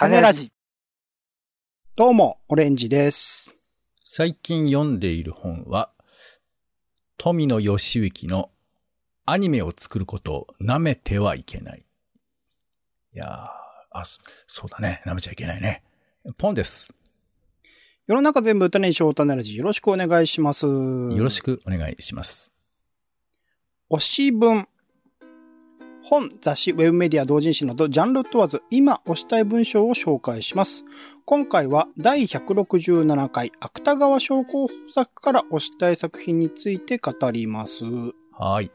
種ラジ。どうも、オレンジです。最近読んでいる本は、富野義行のアニメを作ることを舐めてはいけない。いやー、あ、そそうだね。舐めちゃいけないね。ポンです。世の中全部種にしよう種ラジ。よろしくお願いします。よよろしくお願いします。推し文。本、雑誌、ウェブメディア、同人誌など、ジャンル問わず、今推したい文章を紹介します。今回は、第167回、芥川賞候補作から推したい作品について語ります。はーい。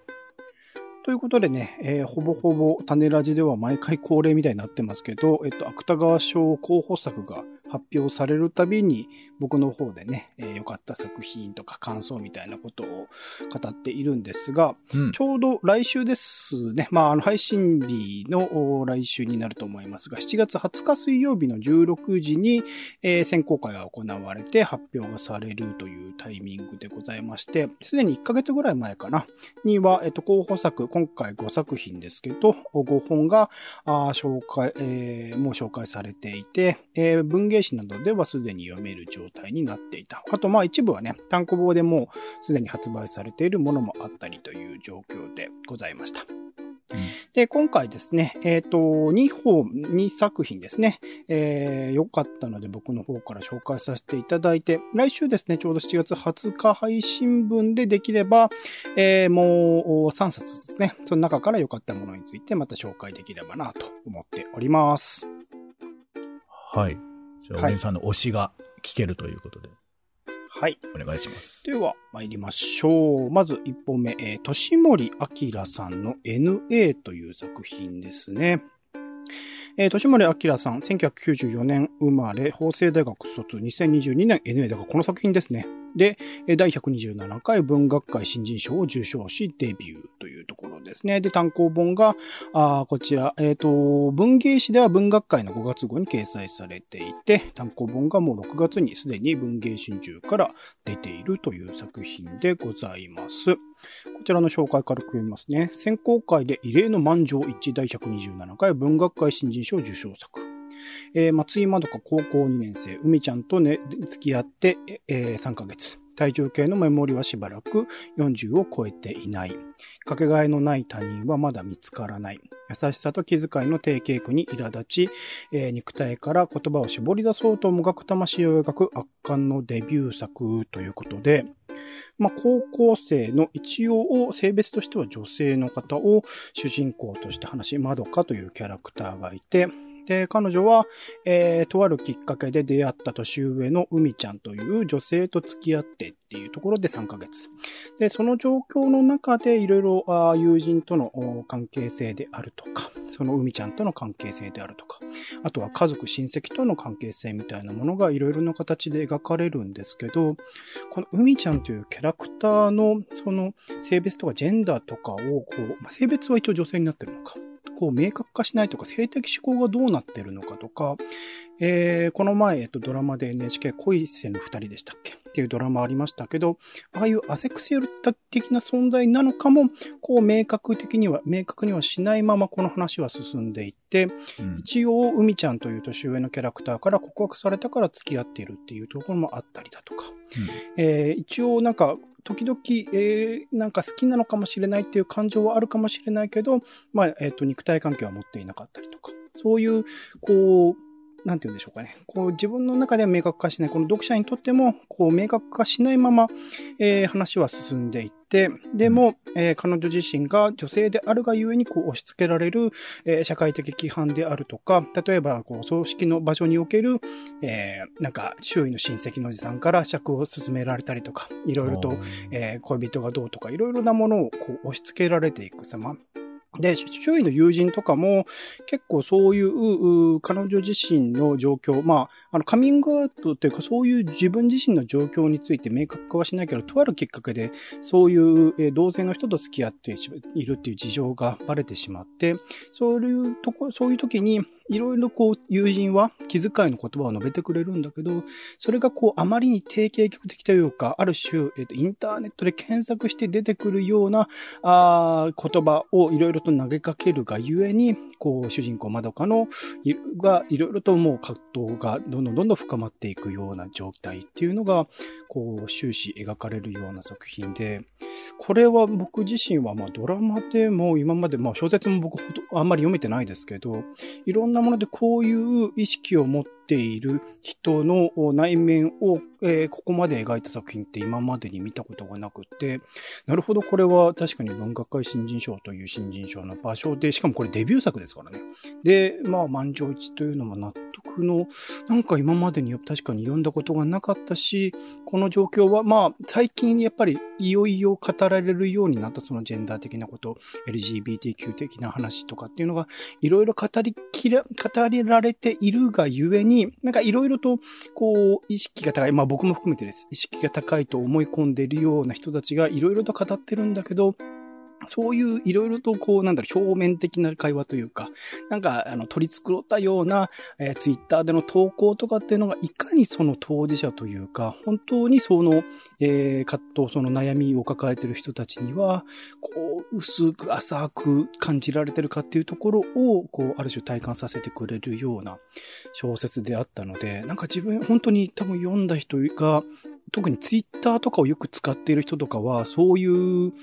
ということでね、えーほぼほぼ種ラジでは毎回恒例みたいになってますけど、えっと、芥川賞候補作が発表されるたびに、僕の方でね、えー良かった作品とか感想みたいなことを語っているんですが、うんち。ょうど来週ですね。まあ、あの、配信日のお来週になると思いますが、7月20日水曜日の16時に、えー選考会が行われて発表がされるというタイミングでございまして、すでに1ヶ月ぐらい前かな、には、えっと、候補作、今回5作品ですけど、5本が、あー紹介、えーもう紹介されていて、えー文芸誌などではすでに読める状態になっていた。あと、まあ一部はね、単行本でもうすでに発売されているものもあったりという状況でございました。で、今回ですね、えっ、と、2本、2作品ですね、えー、よかったので僕の方から紹介させていただいて、来週ですね、ちょうど7月20日配信分でできれば、えー、もう3冊ですね、その中から良かったものについてまた紹介できればなと思っております。はい。じゃあ、はいお姉さんの推しが聞けるということで、はい。お願いします。では、参りましょう。まず1本目、えー、年森明さんの NA という作品ですね。えー、年森明さん、1994年生まれ、法政大学卒、2022年 NA だからこの作品ですね。で、第127回文学界新人賞を受賞し、デビューというところですね。で、単行本が、あこちら、えっ、と、文芸誌では文学界の5月号に掲載されていて、単行本がもう6月にすでに文芸春秋から出ているという作品でございます。こちらの紹介から読みますね。選考会で異例の満場一致第127回文学界新人賞受賞作。えー松井まどか高校2年生、海ちゃんとね、付き合って、えー3ヶ月。体重計のメモリはしばらく40を超えていない。かけがえのない他人はまだ見つからない。優しさと気遣いの定型句に苛立ち、えー肉体から言葉を絞り出そうともがく魂を描く圧巻のデビュー作ということで、まあ、高校生の一応性別としては女性の方を主人公として話し、まどかというキャラクターがいて、で、彼女は、えーとあるきっかけで出会った年上の海ちゃんという女性と付き合ってっていうところで3ヶ月。で、その状況の中でいろいろ友人との関係性であるとか、その海ちゃんとの関係性であるとか、あとは家族、親戚との関係性みたいなものがいろいろな形で描かれるんですけど、この海ちゃんというキャラクターのその性別とかジェンダーとかをこう、まあ性別は一応女性になってるのか。こう明確化しないとか、性的思考がどうなってるのかとか、えー、この前、えっと、ドラマで NHK 恋せぬ二人でしたっけ？っていうドラマありましたけど、ああいうアセクシュアル的な存在なのかも、こう明確的には、明確にはしないままこの話は進んでいって、うん。一応、海ちゃんという年上のキャラクターから告白されたから付き合っているっていうところもあったりだとか、えー一応なんか、時々、えーなんか好きなのかもしれないっていう感情はあるかもしれないけど、まあ、えっ、と、肉体関係は持っていなかったりとか、そういう、こう、なんて言うんでしょうかね。こう自分の中では明確化しない、この読者にとっても、こう明確化しないまま、えー話は進んでいって、でも、えー彼女自身が女性であるがゆえにこう押し付けられる、えー社会的規範であるとか、例えば、こう、葬式の場所における、えーなんか、周囲の親戚のおじさんから尺を勧められたりとか、いろいろと、えー恋人がどうとか、いろいろなものをこう押し付けられていく様。で、周囲の友人とかも結構そういう彼女自身の状況、まあ、あの、カミングアウトというかそういう自分自身の状況について明確化はしないけど、とあるきっかけでそういう、え同性の人と付き合っているっていう事情がバレてしまって、そういうとこ、そういう時に、いろいろこう、友人は気遣いの言葉を述べてくれるんだけど、それがこう、あまりに定型曲的というか、ある種、えっ、と、インターネットで検索して出てくるような、ああ言葉をいろいろと投げかけるがゆえに、こう、主人公まどかの、が、いろいろともう葛藤がどんどんどんどん深まっていくような状態っていうのが、こう、終始描かれるような作品で、これは僕自身は、まあ、ドラマでも今まで、まあ、小説も僕あんまり読めてないですけど、いろんななものでこういう意識を持っている人の内面を、えー、ここまで描いた作品って今までに見たことがなくて、なるほど、これは確かに文学界新人賞という新人賞の場所で、しかもこれデビュー作ですからね。で、まあ、満場一致というのも納得の、なんか今までに確かに読んだことがなかったし、この状況は、まあ、最近やっぱりいよいよ語られるようになったそのジェンダー的なこと、LGBTQ 的な話とかっていうのが、いろいろ語りきれ、語りられているがゆえに、なんかいろいろと、こう、意識が高い、まあ僕も含めてです。意識が高いと思い込んでいるような人たちがいろいろと語ってるんだけど、そういういろいろとこう、なんだろう、表面的な会話というか、なんか、あの、取り繕ったような、えー、ツイッターでの投稿とかっていうのが、いかにその当事者というか、本当にその、えー、葛藤、その悩みを抱えてる人たちには、こう、薄く浅く感じられてるかっていうところを、こう、ある種体感させてくれるような小説であったので、なんか自分、本当に多分読んだ人が、特にツイッターとかをよく使っている人とかは、そういう、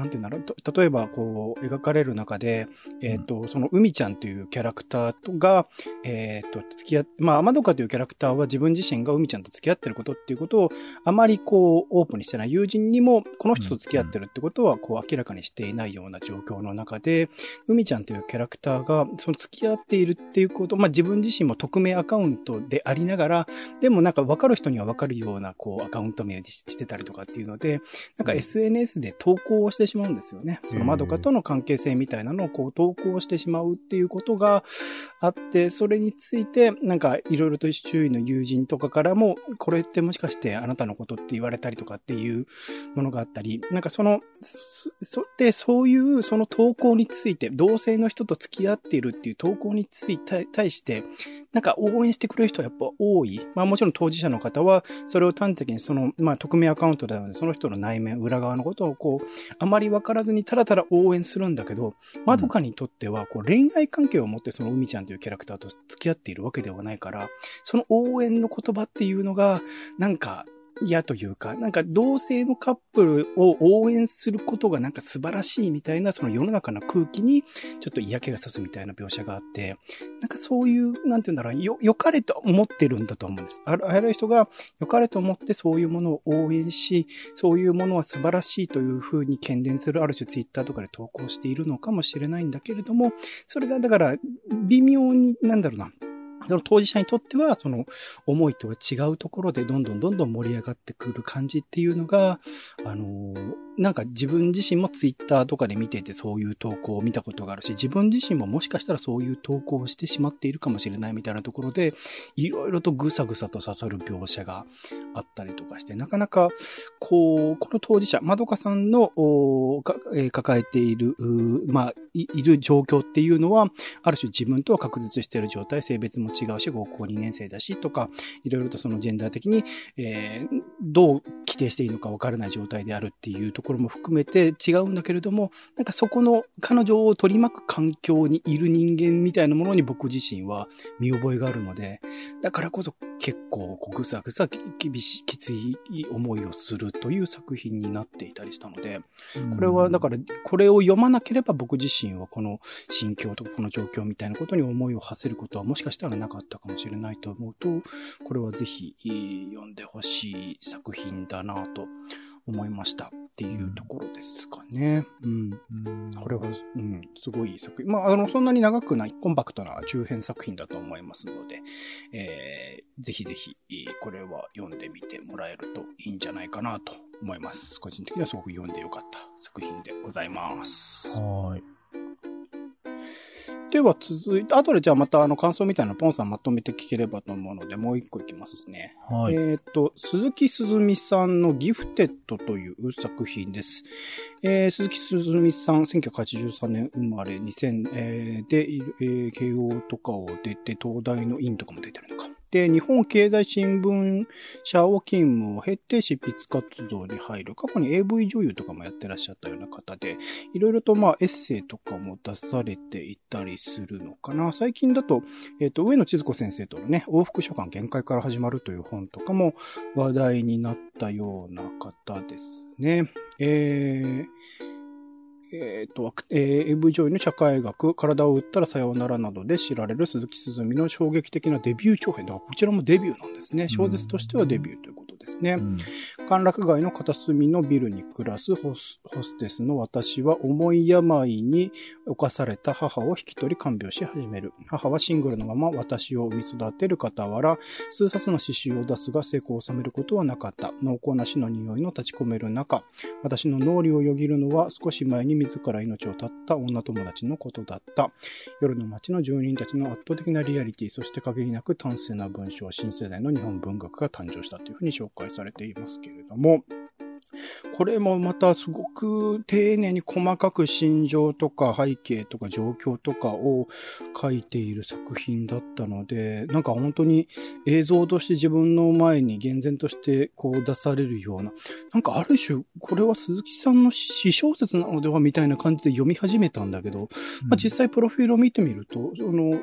なんていうんだろう、例えば、こう、描かれる中で、えっ、ー、と、その、海ちゃんというキャラクターが、えっ、ー、と、付き合って、まあ、アマドカというキャラクターは自分自身が海ちゃんと付き合ってることっていうことを、あまりこう、オープンにしてない友人にも、この人と付き合ってるってことは、こう、明らかにしていないような状況の中で、海ちゃんというキャラクターが、その付き合っているっていうこと、まあ、自分自身も匿名アカウントでありながら、でもなんか分かる人には分かるような、こう、アカウント名してたりとかっていうので、なんか SNS で投稿をしてしまうんですよね。そのまどかとの関係性みたいなのをこう投稿してしまうっていうことがあって、それについてなんかいろいろと周囲の友人とかからも、これってもしかしてあなたのことって言われたりとかっていうものがあったり、なんかその、そ、で、そういうその投稿について、同性の人と付き合っているっていう投稿について、対して、なんか応援してくれる人はやっぱ多い。まあもちろん当事者の方は、それを端的にその、まあ匿名アカウントなので、その人の内面、裏側のことをこう、あまりわからずにただただ応援するんだけど、まどかにとっては、こう恋愛関係を持ってその海ちゃんというキャラクターと付き合っているわけではないから、その応援の言葉っていうのが、なんか、嫌というか、なんか同性のカップルを応援することがなんか素晴らしいみたいな、その世の中の空気にちょっと嫌気がさすみたいな描写があって、なんかそういう、なんて言うんだろう、よ、良かれと思ってるんだと思うんです。ある、ある人が良かれと思ってそういうものを応援し、そういうものは素晴らしいというふうに懸念するある種ツイッターとかで投稿しているのかもしれないんだけれども、それがだから微妙に、なんだろうな、その当事者にとっては、その思いとは違うところでどんどんどんどん盛り上がってくる感じっていうのが、あのなんか自分自身もツイッターとかで見ていてそういう投稿を見たことがあるし、自分自身ももしかしたらそういう投稿をしてしまっているかもしれないみたいなところで、いろいろとぐさぐさと刺さる描写があったりとかして、なかなか、こう、この当事者、まどかさんの、えー、抱えている、まあい、いる状況っていうのは、ある種自分とは確実している状態、性別も違うし、高校2年生だし、とか、いろいろとそのジェンダー的に、えー、どう規定していいのかわからない状態であるっていうところも含めて違うんだけれども、なんかそこの彼女を取り巻く環境にいる人間みたいなものに僕自身は見覚えがあるので、だからこそ結構ぐさぐさ厳しい、きつい思いをするという作品になっていたりしたので、これはだからこれを読まなければ僕自身はこの心境とかこの状況みたいなことに思いを馳せることはもしかしたらなかったかもしれないと思うと、これはぜひ読んでほしい作品だなと思いましたっていうところですかね。うん。これは、うん、すごい作品。まあ、あの、そんなに長くない、コンパクトな中編作品だと思いますので、えー、ぜひぜひ、これは読んでみてもらえるといいんじゃないかなと思います。個人的にはすごく読んでよかった作品でございます。はい。では続いて、後でじゃあまたあの感想みたいなのポンさんまとめて聞ければと思うので、もう一個いきますね。はい。えっ、と、鈴木すずみさんのギフテッドという作品です。えー鈴木すずみさん、1983年生まれ、2000、えーで、えー慶応とかを出て、東大の院とかも出てるのか。で、日本経済新聞社を勤務を経て執筆活動に入る。過去に AV 女優とかもやってらっしゃったような方で、いろいろとまあエッセイとかも出されていたりするのかな。最近だと、えっ、と、上野千鶴子先生とのね、往復書簡限界から始まるという本とかも話題になったような方ですね。えーえっ、と、えー、AV 上位の社会学、体を打ったらさようならなどで知られる鈴木すずみの衝撃的なデビュー長編。だからこちらもデビューなんですね。小説としてはデビューということですね。うん歓楽街の片隅のビルに暮らすホスホステスの私は重い病に侵された母を引き取り看病し始める。母はシングルのまま私を産み育てる傍ら、数冊の詩集を出すが成功を収めることはなかった。濃厚な死の匂いの立ち込める中、私の脳裏をよぎるのは少し前に自ら命を絶った女友達のことだった。夜の街の住人たちの圧倒的なリアリティ、そして限りなく端正な文章、新世代の日本文学が誕生したというふうに紹介されていますけれども、これもまたすごく丁寧に細かく心情とか背景とか状況とかを書いている作品だったので、なんか本当に映像として自分の前に厳然としてこう出されるような、なんかある種、これは鈴木さんの詩小説なのではみたいな感じで読み始めたんだけど、まあ、実際プロフィールを見てみると、あの、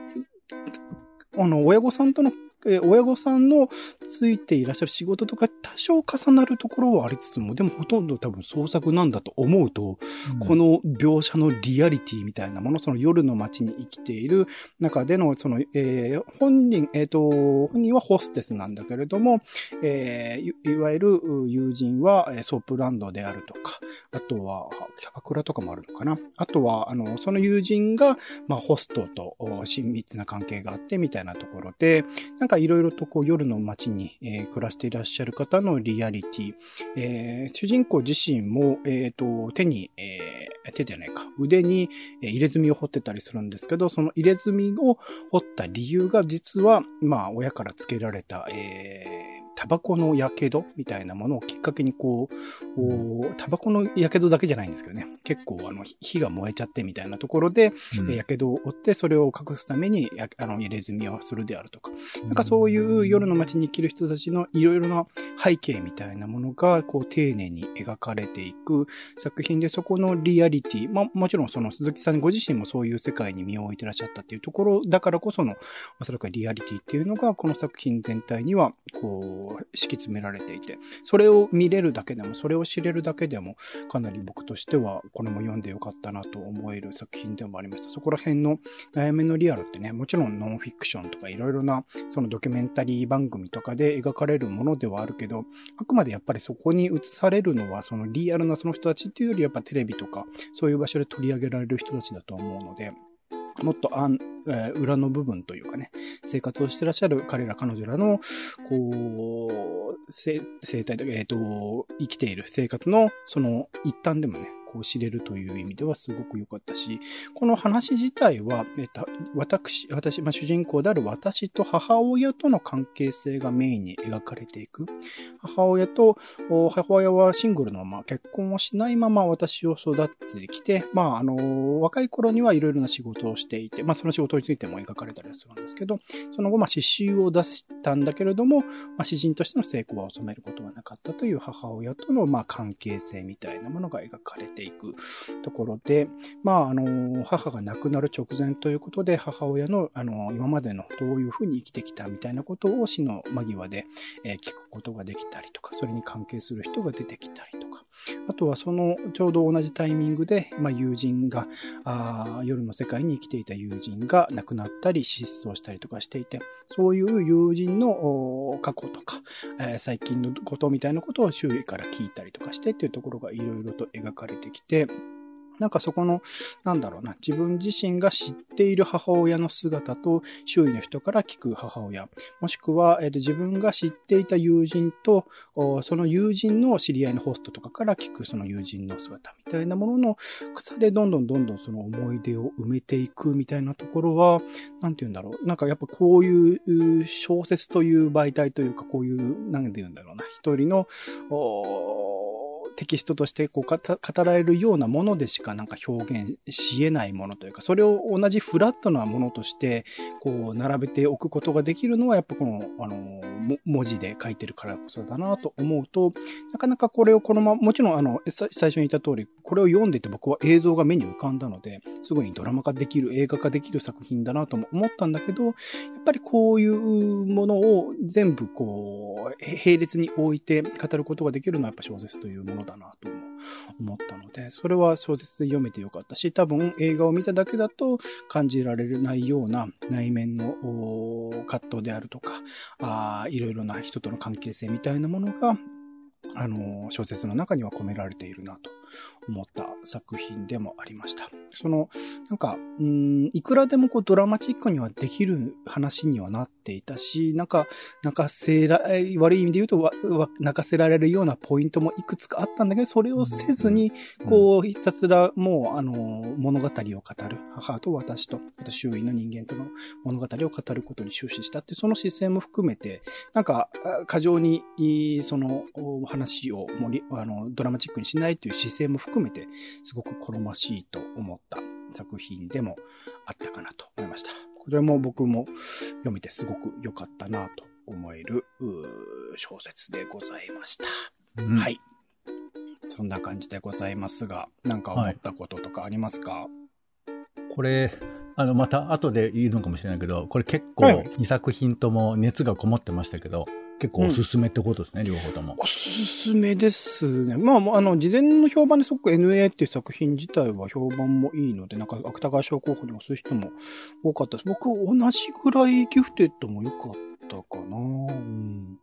あの、親御さんとの、えー親御さんのついていらっしゃる仕事とか多少重なるところはありつつも、でもほとんど多分創作なんだと思うと、この描写のリアリティみたいなもの、その夜の街に生きている中での、その、えー本人、えっ、と、本人はホステスなんだけれども、えーいいわゆる友人はえーソープランドであるとか、あとは、キャバクラとかもあるのかな。あとは、あの、その友人が、まあ、ホストとお親密な関係があってみたいなところで、なんかいろいろとこう夜の街に、えー暮らしていらっしゃる方のリアリティ、えー主人公自身も、えっ、と、手に、えー手じゃないか、腕にえ入れ墨を彫ってたりするんですけど、その入れ墨を彫った理由が実は、まあ、親からつけられた、えータバコの火傷みたいなものをきっかけにこう、おタバコの火傷だけじゃないんですけどね、結構あの、火が燃えちゃってみたいなところで、うん。えー、火傷を負って、それを隠すために、やあの、入れ墨をするであるとか。なんかそういう夜の街に生きる人たちのいろいろな背景みたいなものが、こう、丁寧に描かれていく作品で、そこのリアリティ、まあ、もちろんその鈴木さんご自身もそういう世界に身を置いてらっしゃったっていうところだからこその、おそらくリアリティっていうのが、この作品全体には、こう、敷き詰められていて、それを見れるだけでも、それを知れるだけでも、かなり僕としては、これも読んでよかったなと思える作品でもありました。そこら辺の悩みのリアルってね、もちろんノンフィクションとかいろいろな、そのドキュメンタリー番組とかで描かれるものではあるけど、あくまでやっぱりそこに映されるのは、そのリアルなその人たちっていうより、やっぱテレビとか、そういう場所で取り上げられる人たちだと思うので、もっとあん、えー裏の部分というかね、生活をしてらっしゃる彼ら彼女らの、こう、生生態とか、えっ、と、生きている生活の、その一端でもね、こう知れるという意味ではすごく良かったし、この話自体は、えっと、私、私、まあ、主人公である私と母親との関係性がメインに描かれていく。母親と、母親はシングルのまま結婚をしないまま私を育ってきて、まあ、あの、若い頃にはいろいろな仕事をしていて、まあ、その仕事についても描かれたりするんですけど、その後、まあ、刺繍を出したんだけれども、まあ、詩人としての成功は収めることはなかったという母親との、まあ、関係性みたいなものが描かれてていくところで、まあ、あの、母が亡くなる直前ということで、母親の、あの、今までのどういうふうに生きてきたみたいなことを死の間際で、えー聞くことができたりとか、それに関係する人が出てきたりとか、あとはそのちょうど同じタイミングで、まあ、友人があ、夜の世界に生きていた友人が亡くなったり失踪したりとかしていて、そういう友人の過去とか、えー最近のことみたいなことを周囲から聞いたりとかしてっていうところがいろいろと描かれてきて、なんかそこの、なんだろうな、自分自身が知っている母親の姿と、周囲の人から聞く母親、もしくは、え、ー、と、自分が知っていた友人と、その友人の知り合いのホストとかから聞くその友人の姿みたいなものの草でどんどんどんどんその思い出を埋めていくみたいなところは、なんて言うんだろう。なんかやっぱこういう小説という媒体というか、こういう、なんて言うんだろうな、一人の、テキストとしてこう語られるようなものでしかなんか表現し得ないものというか、それを同じフラットなものとして、こう、並べておくことができるのは、やっぱこの、あの、文字で書いてるからこそだなと思うと、なかなかこれをこのまま、もちろんあの、最初に言った通り、これを読んでて僕は映像が目に浮かんだので、すぐにドラマ化できる、映画化できる作品だなとも思ったんだけど、やっぱりこういうものを全部こう、並列に置いて語ることができるのはやっぱ小説というものだなと思ったので、それは小説で読めてよかったし、多分映画を見ただけだと感じられないような内面の葛藤であるとか、あいろいろな人との関係性みたいなものが、あの、小説の中には込められているなと思った作品でもありました。その、なんか、うん、いくらでもこうドラマチックにはできる話にはなっていたし、なんか、泣かせら、悪い意味で言うと、泣かせられるようなポイントもいくつかあったんだけど、それをせずに、こう、ひたすらもう、あの、物語を語る。母と私と、あと周囲の人間との物語を語ることに終始したって、その姿勢も含めて、なんか、過剰に、その、話を盛り、あの、ドラマチックにしないという姿勢性も含めて、すごく好ましいと思った作品でもあったかなと思いました。これも僕も読めてすごく良かったなと思える小説でございました。うん、はい。そんな感じでございますが、何か思ったこととかありますか、はい、これ、あの、また後で言うのかもしれないけど、これ結構2作品とも熱がこもってましたけど、結構おすすめってことですね、うん、両方とも。おすすめですね。まあ、あの、事前の評判ですごく NA っていう作品自体は評判もいいので、なんか芥川賞候補にもそういう人も多かったです。僕、同じぐらいギフテッドも良かったかな。うん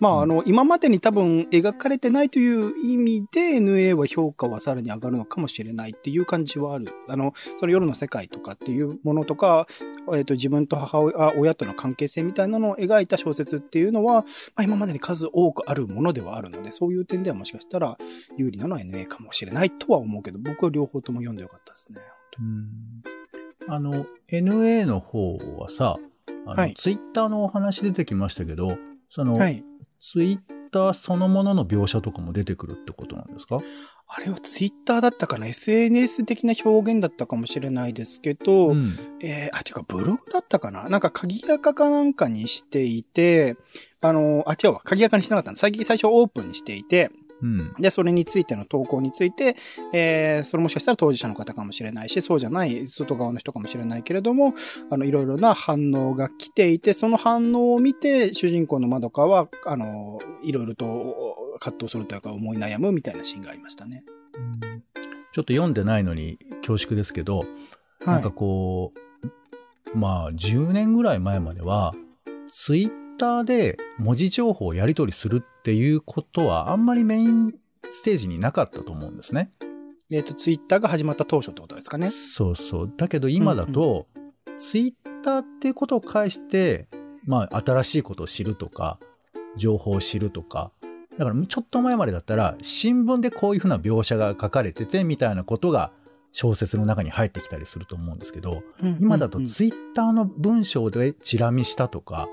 まあ、あの、今までに多分描かれてないという意味で NA は評価はさらに上がるのかもしれないっていう感じはある。あの、その夜の世界とかっていうものとか、えっ、ー、と、自分と母親、親との関係性みたいなのを描いた小説っていうのは、まあ、今までに数多くあるものではあるので、そういう点ではもしかしたら有利なのは NA かもしれないとは思うけど、僕は両方とも読んでよかったですね。うんあの、NA の方はさ、あの、はい、ツイッターのお話出てきましたけど、その、はい、ツイッターそのものの描写とかも出てくるってことなんですか？あれはツイッターだったかな ?SNS 的な表現だったかもしれないですけど、うん、えー、あ、違う、ブログだったかな？なんか鍵垢かなんかにしていて、あの、あ、違うわ、鍵垢にしてなかったの。最近最初オープンにしていて、うん、で、それについての投稿について、えー、それもしかしたら当事者の方かもしれないし、そうじゃない外側の人かもしれないけれども、あの、いろいろな反応が来ていて、その反応を見て、主人公のまどかは、あの、いろいろと葛藤するというか思い悩むみたいなシーンがありましたね。ちょっと読んでないのに恐縮ですけど、はい、なんかこう、まあ、10年ぐらい前までは、ツイッターで文字情報をやり取りするっていうことはあんまりメインステージになかったと思うんですね。えっ、と、ツイッターが始まった当初ってことですかね。そうそう。だけど今だと、うんうん、ツイッターっていうことを介して、まあ、新しいことを知るとか、情報を知るとか、だからちょっと前までだったら、新聞でこういうふうな描写が書かれててみたいなことが小説の中に入ってきたりすると思うんですけど、うんうんうん、今だとツイッターの文章でチラ見したとか、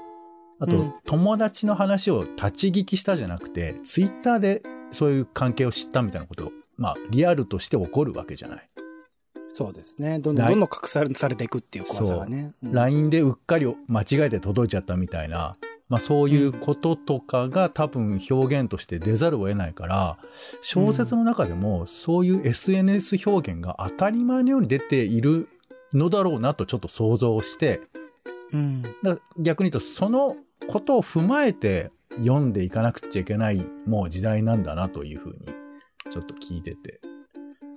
あと、うん、友達の話を立ち聞きしたじゃなくて、ツイッターでそういう関係を知ったみたいなことまあ、リアルとして起こるわけじゃない。そうですね。どんどんどんどん拡散されていくっていう怖さがね。うん、LINE でうっかり間違えて届いちゃったみたいな、まあそういうこととかが多分表現として出ざるを得ないから、小説の中でもそういう SNS 表現が当たり前のように出ているのだろうなとちょっと想像して、うん、だ逆に言うとそのことを踏まえて読んでいかなくちゃいけないもう時代なんだなというふうにちょっと聞いてて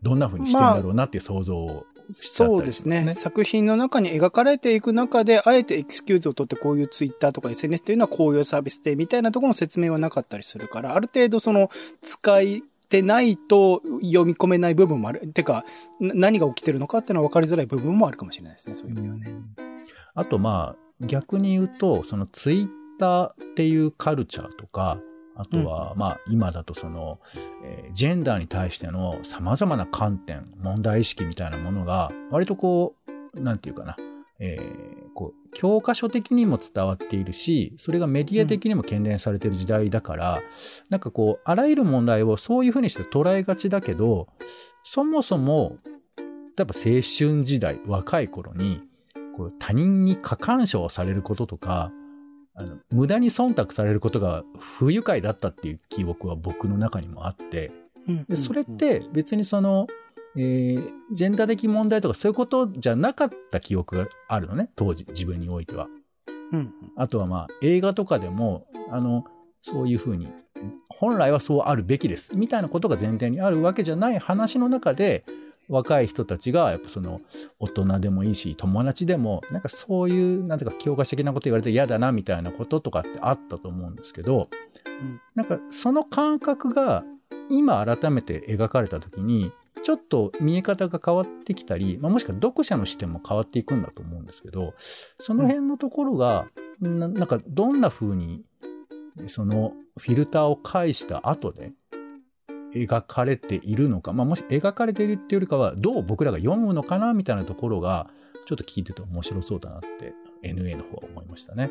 どんなふうにしてんだろうなっていう想像をそうですね。作品の中に描かれていく中で、あえてエクスキューズを取ってこういうツイッターとか SNS というのはこういうサービスでみたいなところの説明はなかったりするから、ある程度その使いてないと読み込めない部分もある。てか、何が起きてるのかっていうのは分かりづらい部分もあるかもしれないですね、そういう意味ではね。あとまあ、逆に言うと、そのツイッターっていうカルチャーとか、あとは、まあ、今だとその、えー、ジェンダーに対しての様々な観点、問題意識みたいなものが、割とこう、なんていうかな、えー、こう、教科書的にも伝わっているし、それがメディア的にも懸念されている時代だから、うん、なんかこう、あらゆる問題をそういうふうにして捉えがちだけど、そもそも、例えば青春時代、若い頃に、こう他人に過干渉されることとか、あの無駄に忖度されることが不愉快だったっていう記憶は僕の中にもあって、でそれって別にその、えー、ジェンダー的問題とかそういうことじゃなかった記憶があるのね当時自分においては。うん、あとはまあ映画とかでもあのそういうふうに本来はそうあるべきですみたいなことが前提にあるわけじゃない話の中で若い人たちがやっぱその大人でもいいし友達でもなんかそういうなんていうか教科書的なこと言われて嫌だなみたいなこととかってあったと思うんですけど、うん、なんかその感覚が今改めて描かれた時にちょっと見え方が変わってきたり、まあ、もしくは読者の視点も変わっていくんだと思うんですけどその辺のところが、うん、なんかどんな風にそのフィルターを介した後で描かれているのか、まあ、もし描かれているっていうよりかは、どう僕らが読むのかなみたいなところが、ちょっと聞いてて面白そうだなって、NA の方は思いましたね。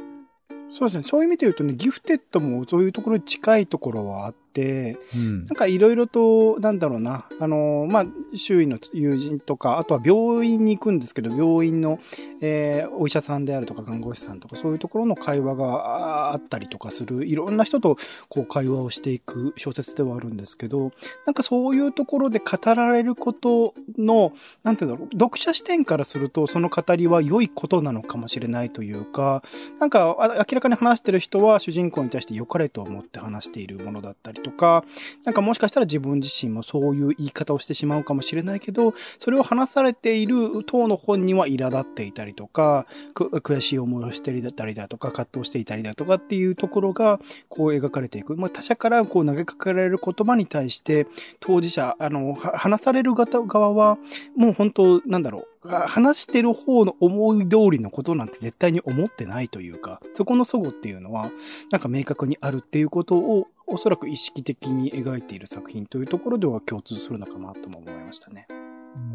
そうですね。そういう意味で言うとね、ギフテッドもそういうところに近いところはあっ、うん、なんかいろいろと、なんだろうな、あの、まあ、周囲の友人とか、あとは病院に行くんですけど、病院の、えー、お医者さんであるとか看護師さんとか、そういうところの会話があったりとかする、いろんな人とこう会話をしていく小説ではあるんですけど、なんかそういうところで語られることの、なんていうんだろう、読者視点からすると、その語りは良いことなのかもしれないというか、なんか明らかに話してる人は主人公に対して良かれと思って話しているものだったりとか、なんかもしかしたら自分自身もそういう言い方をしてしまうかもしれないけど、それを話されている当の本人は苛立っていたりとか、悔しい思いをしていたりだとか、葛藤していたりだとかっていうところが、こう描かれていく。まあ、他者からこう投げかけられる言葉に対して、当事者、あの、話される側は、もう本当、なんだろう、話してる方の思い通りのことなんて絶対に思ってないというか、そこの齟齬っていうのは、なんか明確にあるっていうことを、おそらく意識的に描いている作品というところでは共通するのかなとも思いましたね。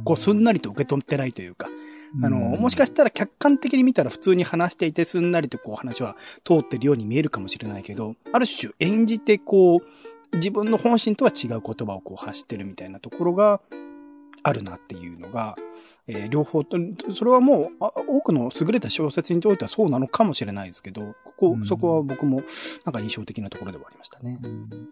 こう、すんなりと受け取ってないというか、あの、もしかしたら客観的に見たら普通に話していて、すんなりとこう話は通ってるように見えるかもしれないけど、ある種演じてこう、自分の本心とは違う言葉をこう発してるみたいなところが、あるなっていうのが、えー、両方と、それはもう、多くの優れた小説においてはそうなのかもしれないですけど、ここ、うん、そこは僕もなんか印象的なところではありましたね。うん、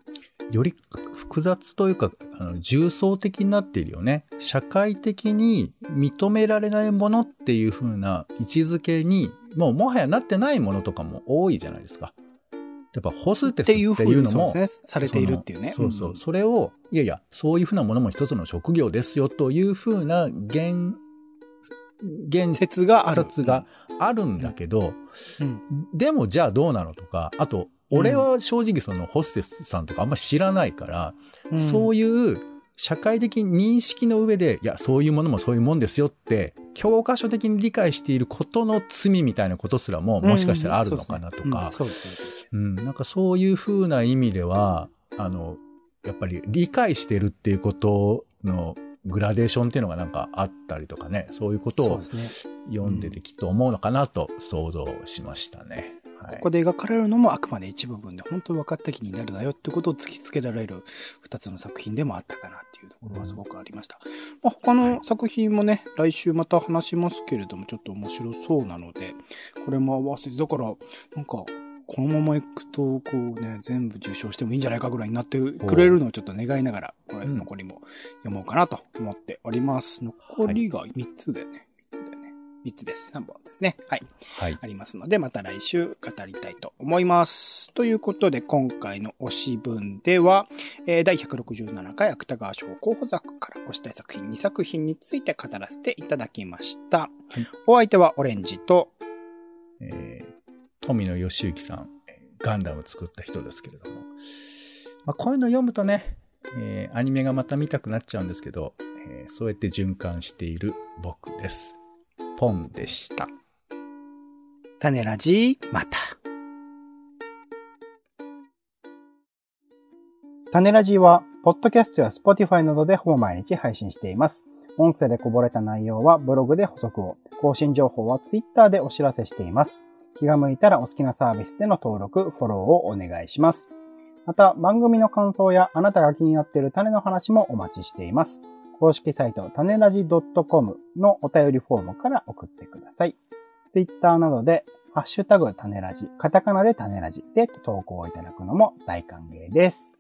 より複雑というか、あの重層的になっているよね。社会的に認められないものっていう風な位置づけに、もうもはやなってないものとかも多いじゃないですか。やっぱホステスっていうのも、ね、されているっていうね。そうそう。それを、いやいや、そういうふうなものも一つの職業ですよというふうな現、現説がある。があるんだけど、うん、でもじゃあどうなのとか、あと、俺は正直そのホステスさんとかあんま知らないから、うん、そういう社会的認識の上で、いや、そういうものもそういうもんですよって、教科書的に理解していることの罪みたいなことすらも、もしかしたらあるのかなとか、うん、なんかそういうふうな意味では、あの、やっぱり理解してるっていうことのグラデーションっていうのがなんかあったりとかね、そういうことを読んでてきっと思うのかなと想像しましたね。ここで描かれるのもあくまで一部分で、本当に分かった気になるなよってことを突きつけられる二つの作品でもあったかなっていうところはすごくありました。うん、まあ、他の作品もね、来週また話しますけれども、ちょっと面白そうなので、これも合わせて、だから、なんか、このままいくと、こうね、全部受賞してもいいんじゃないかぐらいになってくれるのをちょっと願いながら、これ残りも読もうかなと思っております。残りが3つだよね。3つだよね。3つです。3本ですね。はい。はい。ありますので、また来週語りたいと思います。ということで、今回の推し文では、えー、第167回芥川賞候補作から推したい作品2作品について語らせていただきました。はい、お相手はオレンジと、えー、富野義行さん、ガンダム作った人ですけれども、まあ、こういうの読むとね、えーアニメがまた見たくなっちゃうんですけど、えーそうやって循環している僕です。ポンでした。種ラジ、また。種ラジは、ポッドキャストや Spotify などでほぼ毎日配信しています。音声でこぼれた内容はブログで補足を、更新情報は Twitter でお知らせしています。気が向いたらお好きなサービスでの登録、フォローをお願いします。また、番組の感想やあなたが気になっている種の話もお待ちしています。公式サイト、種ラジ .com のお便りフォームから送ってください。Twitter などで、ハッシュタグ種ラジ、カタカナで種ラジで投稿いただくのも大歓迎です。